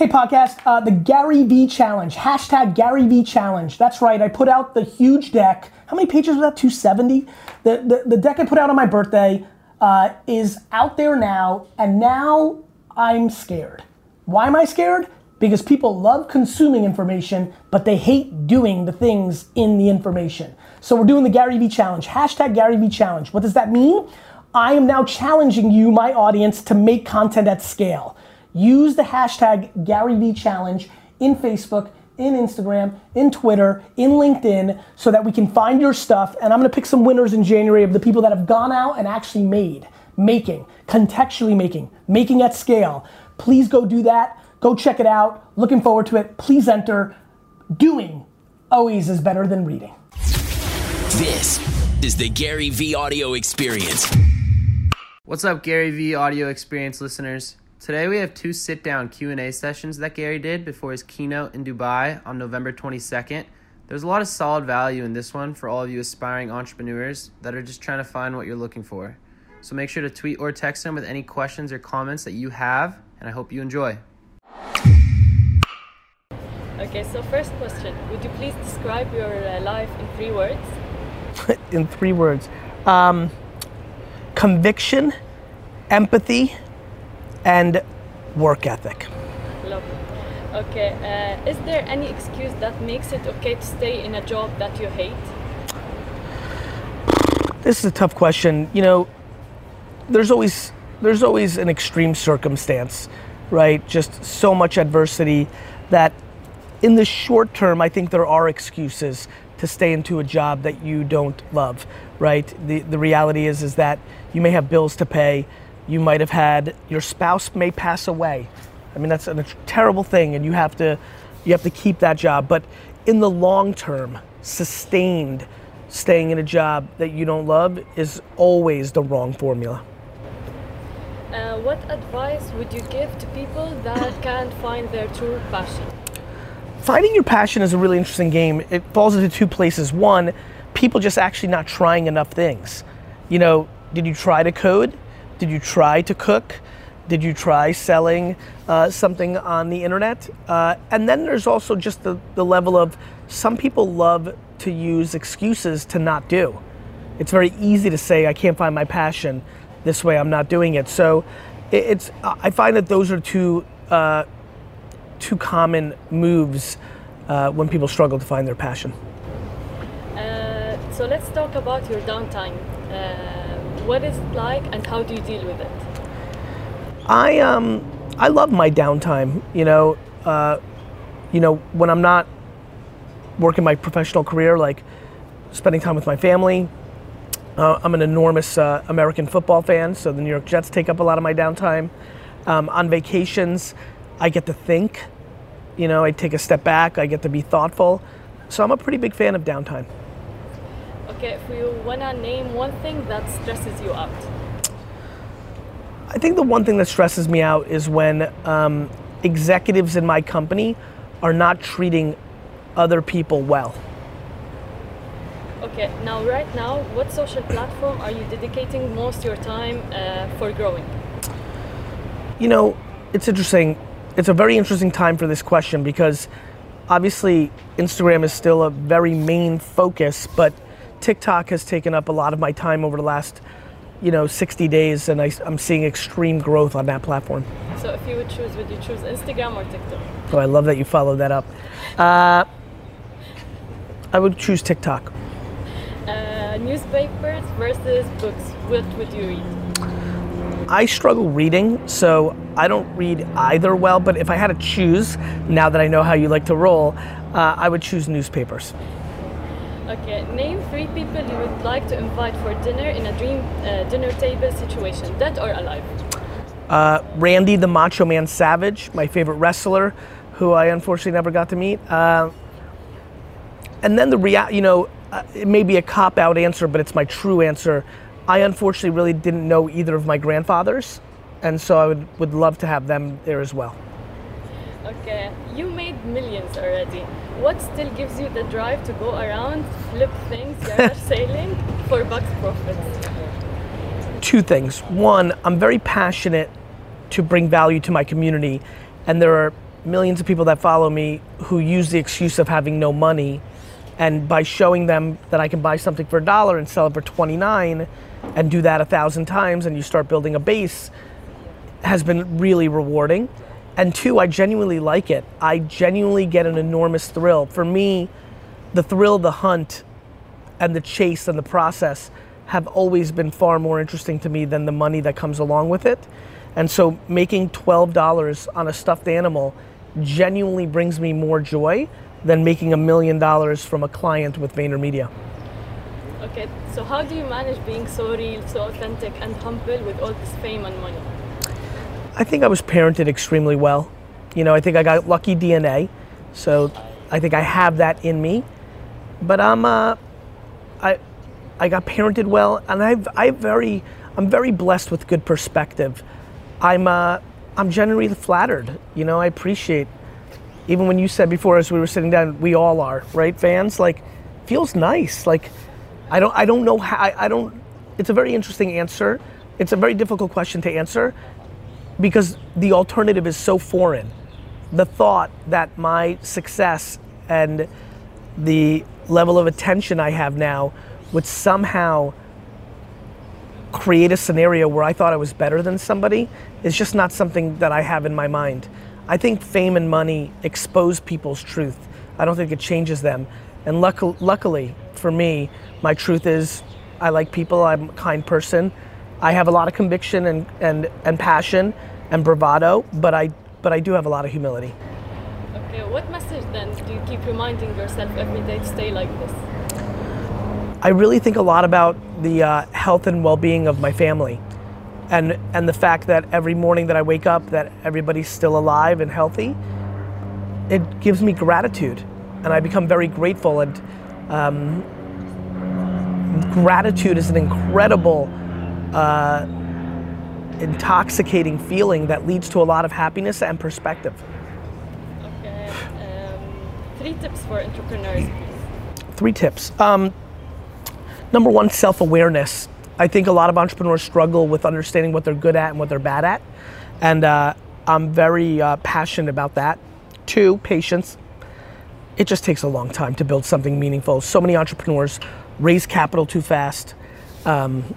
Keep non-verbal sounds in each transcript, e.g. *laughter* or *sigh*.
Hey podcast, uh, the GaryVee challenge, hashtag GaryVee challenge. That's right, I put out the huge deck. How many pages was that? 270? The, the, the deck I put out on my birthday uh, is out there now, and now I'm scared. Why am I scared? Because people love consuming information, but they hate doing the things in the information. So we're doing the GaryVee challenge, hashtag GaryVee challenge. What does that mean? I am now challenging you, my audience, to make content at scale. Use the hashtag GaryVeeChallenge in Facebook, in Instagram, in Twitter, in LinkedIn, so that we can find your stuff. And I'm gonna pick some winners in January of the people that have gone out and actually made, making, contextually making, making at scale. Please go do that. Go check it out. Looking forward to it. Please enter. Doing always is better than reading. This is the GaryVee audio experience. What's up, GaryVee audio experience listeners? Today we have two sit-down Q&A sessions that Gary did before his keynote in Dubai on November 22nd. There's a lot of solid value in this one for all of you aspiring entrepreneurs that are just trying to find what you're looking for. So make sure to tweet or text him with any questions or comments that you have, and I hope you enjoy. Okay, so first question. Would you please describe your uh, life in three words? *laughs* in three words um, conviction, empathy, and work ethic. Love. Okay, uh, is there any excuse that makes it okay to stay in a job that you hate? This is a tough question. You know, there's always there's always an extreme circumstance, right? Just so much adversity that in the short term, I think there are excuses to stay into a job that you don't love, right? The, the reality is, is that you may have bills to pay. You might have had, your spouse may pass away. I mean, that's a terrible thing and you have to, you have to keep that job. But in the long term, sustained staying in a job that you don't love is always the wrong formula. Uh, what advice would you give to people that can't find their true passion? Finding your passion is a really interesting game. It falls into two places. One, people just actually not trying enough things. You know, did you try to code? Did you try to cook? Did you try selling uh, something on the internet? Uh, and then there's also just the, the level of some people love to use excuses to not do. It's very easy to say, I can't find my passion. This way I'm not doing it. So it, it's, I find that those are two uh, two common moves uh, when people struggle to find their passion? Uh, so let's talk about your downtime. What is it like and how do you deal with it? I um I love my downtime. You know, uh, you know when I'm not working my professional career, like spending time with my family. Uh, I'm an enormous uh, American football fan, so the New York Jets take up a lot of my downtime. Um, on vacations, I get to think, you know, I take a step back, I get to be thoughtful. So I'm a pretty big fan of downtime. Okay, if you wanna name one thing that stresses you out. I think the one thing that stresses me out is when um, executives in my company are not treating other people well. Okay, now right now, what social platform are you dedicating most of your time uh, for growing? You know, it's interesting it's a very interesting time for this question because obviously Instagram is still a very main focus, but TikTok has taken up a lot of my time over the last, you know, 60 days, and I, am seeing extreme growth on that platform. So if you would choose, would you choose Instagram or TikTok? Oh, I love that you followed that up. Uh, I would choose TikTok. Uh, newspapers versus books. What would you read? I struggle reading, so I don't read either well, but if I had to choose, now that I know how you like to roll, uh, I would choose newspapers. Okay, name three people you would like to invite for dinner in a dream uh, dinner table situation, dead or alive. Uh, Randy the Macho Man Savage, my favorite wrestler, who I unfortunately never got to meet. Uh, and then the real, you know, uh, it may be a cop out answer, but it's my true answer. I unfortunately really didn't know either of my grandfathers, and so I would, would love to have them there as well. Okay, you made millions already. What still gives you the drive to go around, flip things, garage *laughs* sailing for bucks profits? Two things. One, I'm very passionate to bring value to my community, and there are millions of people that follow me who use the excuse of having no money and by showing them that I can buy something for a dollar and sell it for 29 and do that a thousand times and you start building a base has been really rewarding. And two, I genuinely like it. I genuinely get an enormous thrill. For me, the thrill the hunt and the chase and the process have always been far more interesting to me than the money that comes along with it. And so making $12 on a stuffed animal genuinely brings me more joy than making a million dollars from a client with VaynerMedia. Okay, so how do you manage being so real, so authentic, and humble with all this fame and money? I think I was parented extremely well. You know, I think I got lucky DNA, so I think I have that in me. But I'm, uh, I, I got parented well, and I've, I very, I'm very blessed with good perspective. I'm, uh, I'm generally flattered. You know, I appreciate. Even when you said before, as we were sitting down, we all are, right? Fans, like, feels nice. Like, I don't, I don't know how. I, I don't. It's a very interesting answer. It's a very difficult question to answer because the alternative is so foreign. The thought that my success and the level of attention I have now would somehow create a scenario where I thought I was better than somebody is just not something that I have in my mind. I think fame and money expose people's truth. I don't think it changes them. And luck- luckily for me, my truth is I like people, I'm a kind person. I have a lot of conviction and, and, and passion and bravado, but I, but I do have a lot of humility. Okay, what message then do you keep reminding yourself every day to stay like this? I really think a lot about the uh, health and well-being of my family, and and the fact that every morning that I wake up, that everybody's still alive and healthy. It gives me gratitude, and I become very grateful. And um, gratitude is an incredible, uh, intoxicating feeling that leads to a lot of happiness and perspective. Okay, um, three tips for entrepreneurs, please. three tips. Um, number one, self awareness. I think a lot of entrepreneurs struggle with understanding what they're good at and what they're bad at. And uh, I'm very uh, passionate about that. Two, patience. It just takes a long time to build something meaningful. So many entrepreneurs raise capital too fast, um,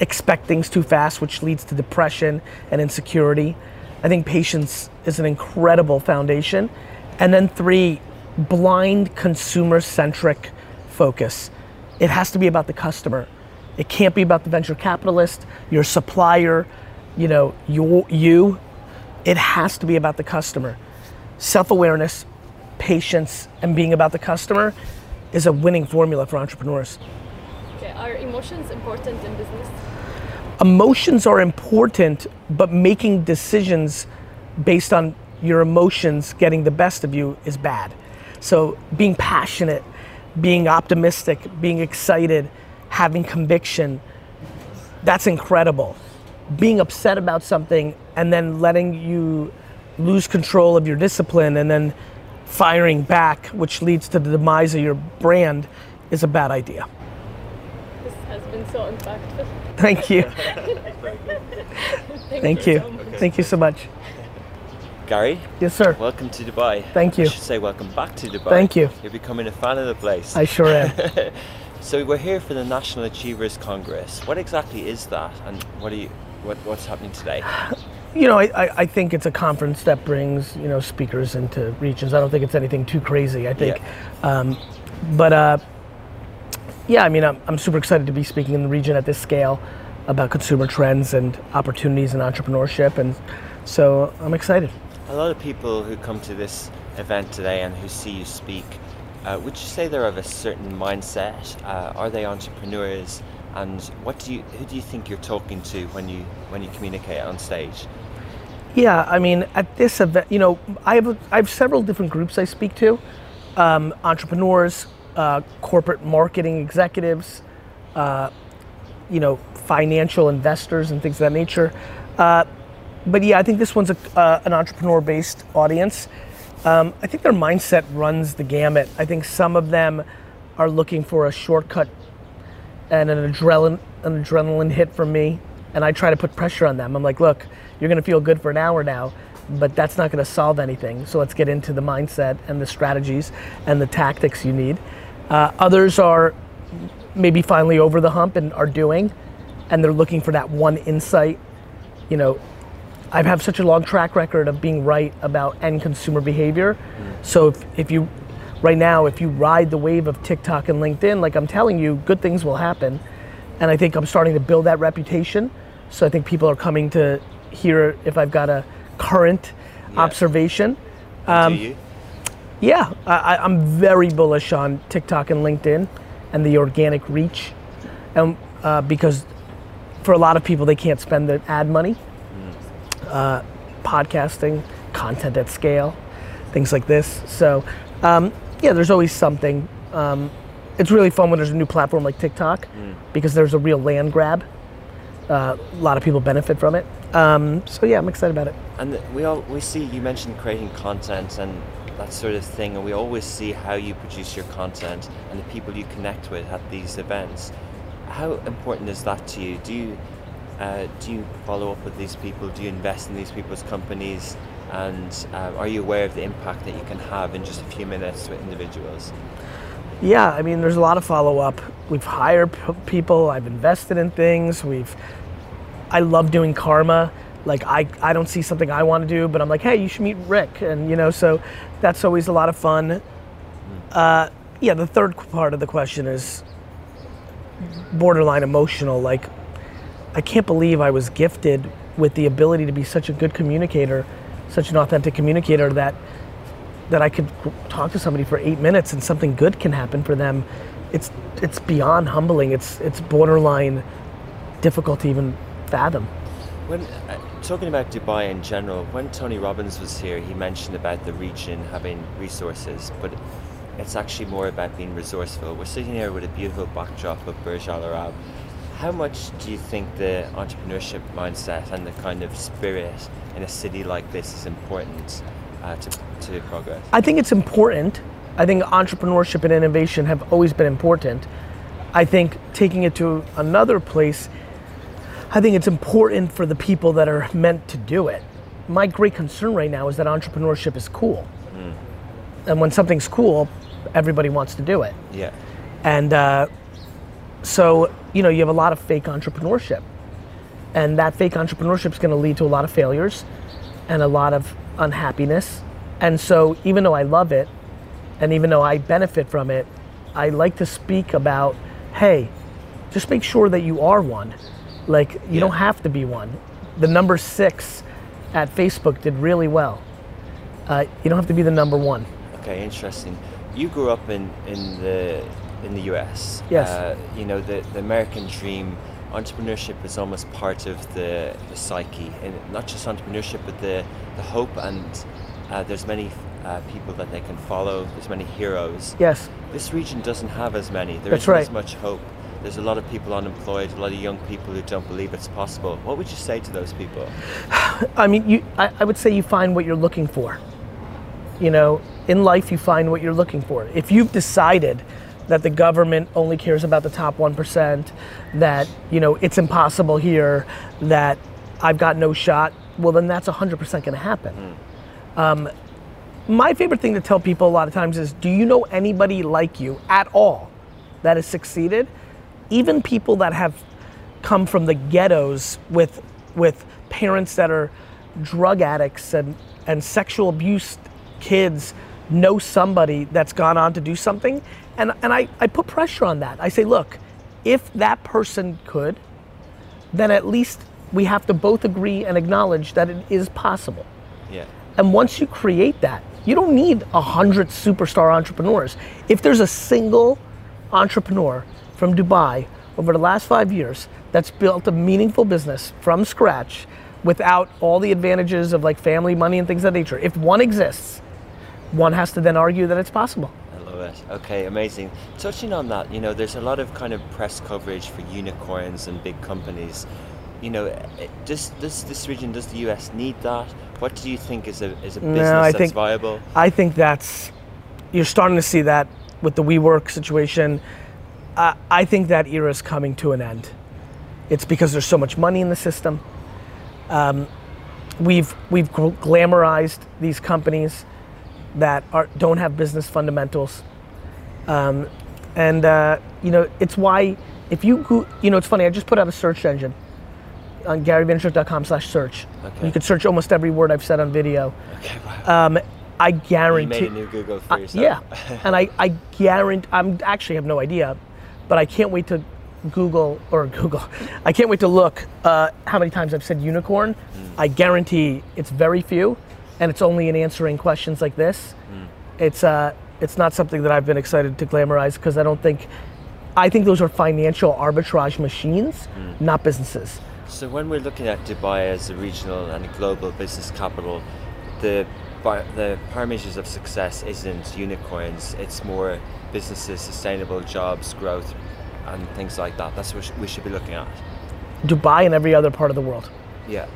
expect things too fast, which leads to depression and insecurity. I think patience is an incredible foundation. And then three, blind consumer centric focus. It has to be about the customer. It can't be about the venture capitalist, your supplier, you know, your, you. It has to be about the customer. Self-awareness, patience, and being about the customer is a winning formula for entrepreneurs. Are emotions important in business? Emotions are important, but making decisions based on your emotions getting the best of you is bad. So being passionate, being optimistic, being excited, having conviction, that's incredible. Being upset about something and then letting you lose control of your discipline and then firing back, which leads to the demise of your brand, is a bad idea. This has been so impactful. Thank you. Thank, *laughs* Thank you. so much. Thank you so much. Gary, Yes, sir. welcome to Dubai. Thank you. I should say welcome back to Dubai. Thank you. You're becoming a fan of the place. I sure am. *laughs* so we're here for the National Achievers Congress. What exactly is that, and what are you, what, what's happening today? *sighs* You know, I, I, I think it's a conference that brings, you know, speakers into regions. I don't think it's anything too crazy. I think. Um, but uh, yeah, I mean, I'm, I'm super excited to be speaking in the region at this scale about consumer trends and opportunities and entrepreneurship. And so I'm excited. A lot of people who come to this event today and who see you speak, uh, would you say they're of a certain mindset? Uh, are they entrepreneurs? And what do you, who do you think you're talking to when you when you communicate on stage? Yeah, I mean, at this event, you know, I have, I have several different groups I speak to um, entrepreneurs, uh, corporate marketing executives, uh, you know, financial investors, and things of that nature. Uh, but yeah, I think this one's a, uh, an entrepreneur based audience. Um, I think their mindset runs the gamut. I think some of them are looking for a shortcut and an adrenaline, an adrenaline hit from me, and I try to put pressure on them. I'm like, look, you're gonna feel good for an hour now, but that's not going to solve anything. So let's get into the mindset and the strategies and the tactics you need. Uh, others are maybe finally over the hump and are doing, and they're looking for that one insight. You know, I have such a long track record of being right about end consumer behavior. So if, if you, right now, if you ride the wave of TikTok and LinkedIn, like I'm telling you, good things will happen. And I think I'm starting to build that reputation. So I think people are coming to hear if I've got a current Yeah. observation. You? Yeah, I, I'm very bullish on TikTok and LinkedIn and the organic reach, and uh, because for a lot of people they can't spend the ad money. Uh, podcasting, content at scale, things like this. So, um, yeah, there's always something. Um, it's really fun when there's a new platform like TikTok because there's a real land grab. Uh, a lot of people benefit from it. Um, so yeah, I'm excited about it. And we all we see you mentioned creating content and that sort of thing, and we always see how you produce your content and the people you connect with at these events. How important is that to you? Do you uh, do you follow up with these people? Do you invest in these people's companies? And uh, are you aware of the impact that you can have in just a few minutes with individuals? Yeah, I mean, there's a lot of follow up. We've hired p- people. I've invested in things. We've. I love doing karma. Like I, I don't see something I want to do, but I'm like, hey, you should meet Rick, and you know, so that's always a lot of fun. Uh, yeah, the third part of the question is borderline emotional. Like, I can't believe I was gifted with the ability to be such a good communicator, such an authentic communicator that that I could talk to somebody for eight minutes and something good can happen for them. It's it's beyond humbling. It's it's borderline difficult to even fathom. When talking about Dubai in general, when Tony Robbins was here, he mentioned about the region having resources, but it's actually more about being resourceful. We're sitting here with a beautiful backdrop of Burj Al Arab. How much do you think the entrepreneurship mindset and the kind of spirit in a city like this is important uh, to, to progress? I think it's important. I think entrepreneurship and innovation have always been important. I think taking it to another place, I think it's important for the people that are meant to do it. My great concern right now is that entrepreneurship is cool. And when something's cool, everybody wants to do it. Yeah, And uh, so, you know, you have a lot of fake entrepreneurship. And that fake entrepreneurship is going to lead to a lot of failures and a lot of unhappiness. And so, even though I love it and even though I benefit from it, I like to speak about hey, just make sure that you are one. Like, you Yeah. don't have to be one. The number six at Facebook did really well. Uh, you don't have to be the number one. Okay, interesting. You grew up in, in the in the US. Yes. Uh, you know the, the American dream. Entrepreneurship is almost part of the, the psyche, and not just entrepreneurship, but the the hope. And uh, there's many uh, people that they can follow. There's many heroes. Yes. This region doesn't have as many. There That's isn't as much hope. There's a lot of people unemployed, a lot of young people who don't believe it's possible. What would you say to those people? *sighs* I mean, you, I, I would say you find what you're looking for. You know, in life, you find what you're looking for. If you've decided that the government only cares about the top 1%, that, you know, it's impossible here, that I've got no shot, well, then that's 100% going to happen. Um, my favorite thing to tell people a lot of times is do you know anybody like you at all that has succeeded? Even people that have come from the ghettos with with parents that are drug addicts and, and sexual abuse kids know somebody that's gone on to do something. And, and I, I put pressure on that. I say, look, if that person could, then at least we have to both agree and acknowledge that it is possible. Yeah. And once you create that, you don't need a hundred superstar entrepreneurs. If there's a single entrepreneur from Dubai over the last five years that's built a meaningful business from scratch without all the advantages of like family, money, and things of that nature, if one exists, one has to then argue that it's possible. I love it. Okay, amazing. Touching on that, you know, there's a lot of kind of press coverage for unicorns and big companies. You know, eh, does does this region, does the US need that? What do you think is a is a No, business I that's think- viable? I think that's you're starting to see that with the WeWork situation. Uh, I think that era is coming to an end. It's because there's so much money in the system. Um, we've we've glamorized these companies that are don't have business fundamentals, um, and uh, you know it's why if you go, you know it's funny. I just put out a search engine on GaryVaynerchuk.com slash search. Okay. You could search almost every word I've said on video. Okay, wow. Um, I you guarantee. made a new Google for yourself. yeah, *laughs* and I, I guarantee, I'm actually have no idea, but I can't wait to Google, or Google, I can't wait to look uh, how many times I've said unicorn. I guarantee it's very few, and it's only in answering questions like this. It's, uh, it's not something that I've been excited to glamorize because I don't think, I think those are financial arbitrage machines, not businesses. So when we're looking at Dubai as a regional and a global business capital, the the parameters of success isn't unicorns. It's more businesses, sustainable jobs, growth, and things like that. That's what we should be looking at. Dubai and every other part of the world. Yeah.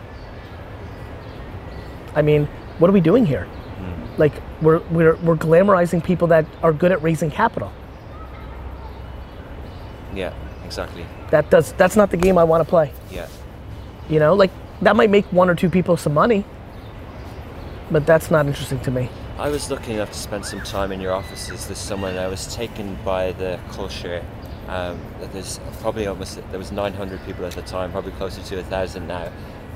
I mean, what are we doing here? Hmm. Like, we're, we're, we're glamorizing people that are good at raising capital. Yeah. Exactly. That does, that's not the game I want to play. Yeah. You know, like, that might make one or two people some money, but that's not interesting to me. I was lucky enough to spend some time in your offices this summer, and I was taken by the culture. Um, that there's probably almost there was 900 people at the time, probably closer to a thousand now.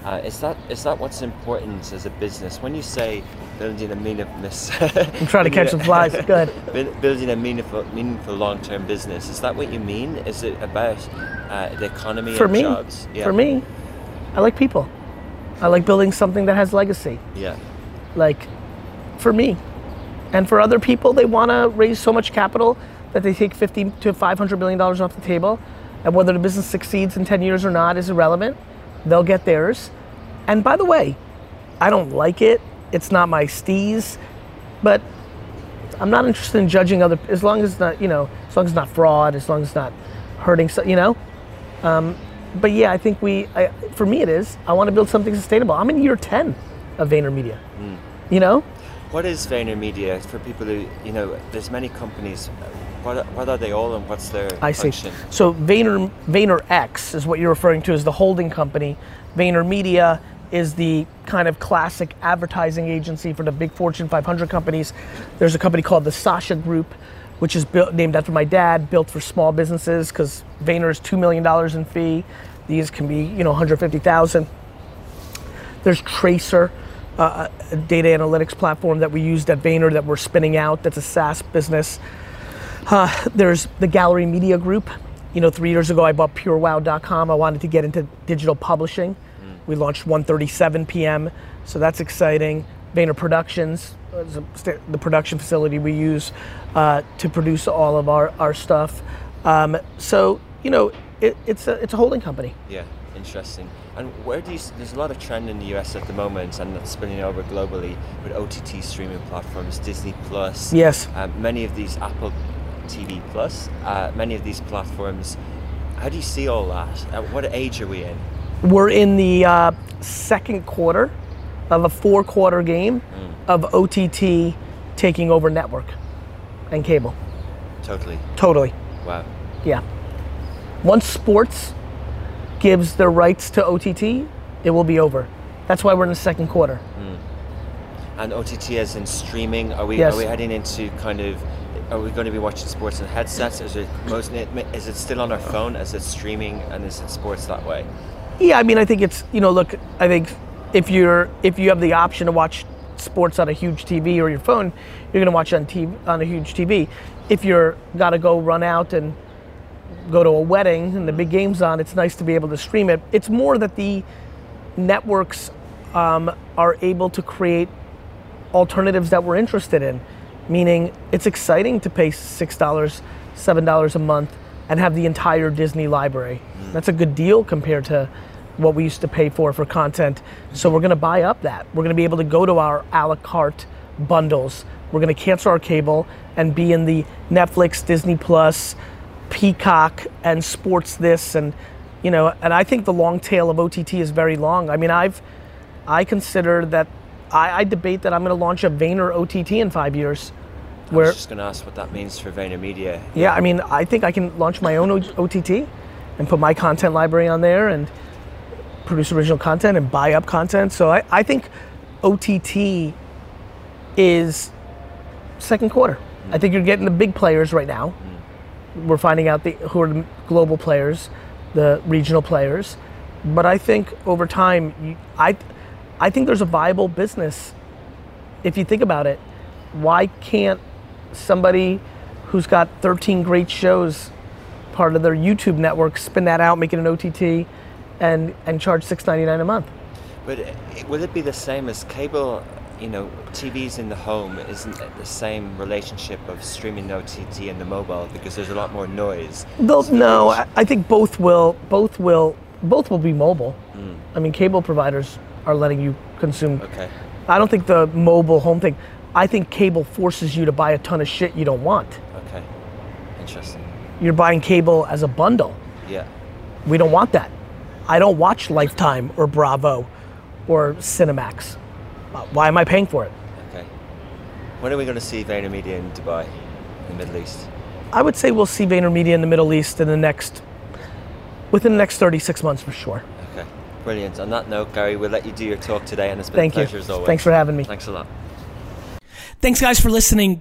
Uh, is that is that what's important as a business? When you say building a meaningful, *laughs* I'm trying to catch some flies. *laughs* Good. Bu- Building a meaningful, meaningful long-term business. Is that what you mean? Is it about uh, the economy For and me, jobs? Yeah. for me, I like people. I like building something that has legacy. Yeah. like for me. And for other people they want to raise so much capital that they take 50 to 500 million dollars off the table. And whether the business succeeds in 10 years or not is irrelevant. They'll get theirs. And by the way i don't like it. It's not my steez. But i'm not interested in judging other as long as it's not you know as long as it's not fraud as long as it's not hurting so you know? Um, but yeah i think we I, for me it is. I want to build something sustainable. I'm in year 10 of vaynermedia. You know What is VaynerMedia for people who you know? There's many companies. What, what are they all and what's their I see. function? So Vayner VaynerX is what you're referring to as the holding company. VaynerMedia is the kind of classic advertising agency for the big Fortune 500 companies. There's a company called the Sasha Group, which is built, named after my dad, built for small businesses because Vayner is two million dollars in fee. These can be you know 150,000. There's Tracer, uh, a data analytics platform that we used at Vayner that we're spinning out. That's a SaaS business. Uh, there's the Gallery Media Group. You know, three years ago I bought PureWow.com. I wanted to get into digital publishing. We launched One37pm So that's exciting. Vayner Productions, is a sta- the production facility we use uh, to produce all of our, our stuff. Um, so you know, it, it's a it's a holding company. Yeah, interesting. And where do you? There's a lot of trend in the US at the moment, and that's spinning over globally with OTT streaming platforms, Disney Plus. Yes. Uh, many of these Apple TV Plus, uh, many of these platforms. How do you see all that? At what age are we in? We're in the uh, second quarter of a four quarter game of OTT taking over network and cable. Totally. Totally. Wow. Yeah. Once sports gives their rights to OTT, it will be over. That's why we're in the second quarter. Hmm. And OTT as in streaming, are we Yes. are we heading into kind of are we going to be watching sports on headsets? Is it most is it still on our phone? Is it streaming and is it sports that way? Yeah, I mean, I think it's you know, look, I think if you're if you have the option to watch sports on a huge TV or your phone, you're gonna watch on TV on a huge TV. If you're gotta go run out and go to a wedding and the big game's on, it's nice to be able to stream it. It's more that the networks um, are able to create alternatives that we're interested in. Meaning, it's exciting to pay six dollars, seven dollars a month and have the entire Disney library. That's a good deal compared to what we used to pay for for content. So we're going to buy up that. We're going to be able to go to our a la carte bundles. We're going to cancel our cable and be in the Netflix, Disney Plus, Peacock, and Sports This, and you know. And I think the long tail of OTT is very long. I mean, I've I consider that I, I debate that I'm going to launch a Vayner OTT in five years. I Where was just going to ask what that means for VaynerMedia. yeah, I mean, I think I can launch my own OTT and put my content library on there, and produce original content and buy up content. So I, I think OTT is second quarter. I hmm. think you're getting the big players right now. Hmm. We're finding out the, who are the global players, the regional players. But I think over time, I, I think there's a viable business. If you think about it, why can't somebody who's got 13 great shows, part of their YouTube network, spin that out, make it an OTT, and and charge 6.99 a month? But uh, will it be the same as cable? You know, TVs in the home isn't the same relationship of streaming OTT and the mobile because there's a lot more noise. They'll, So no, I, I think both will. Both will. Both will be mobile. Hmm. I mean, cable providers are letting you consume. Okay. I don't think the mobile home thing. I think cable forces you to buy a ton of shit you don't want. Okay. Interesting. You're buying cable as a bundle. Yeah. We don't want that. I don't watch Lifetime or Bravo or Cinemax. Why am I paying for it? Okay. When are we going to see VaynerMedia in Dubai, in the Middle East? I would say we'll see VaynerMedia in the Middle East in the next, within the next 36 months for sure. Okay. Brilliant. On that note, Gary, we'll let you do your talk today, and it's been Thank a pleasure you. as always. Thanks for having me. Thanks a lot. Thanks, guys, for listening.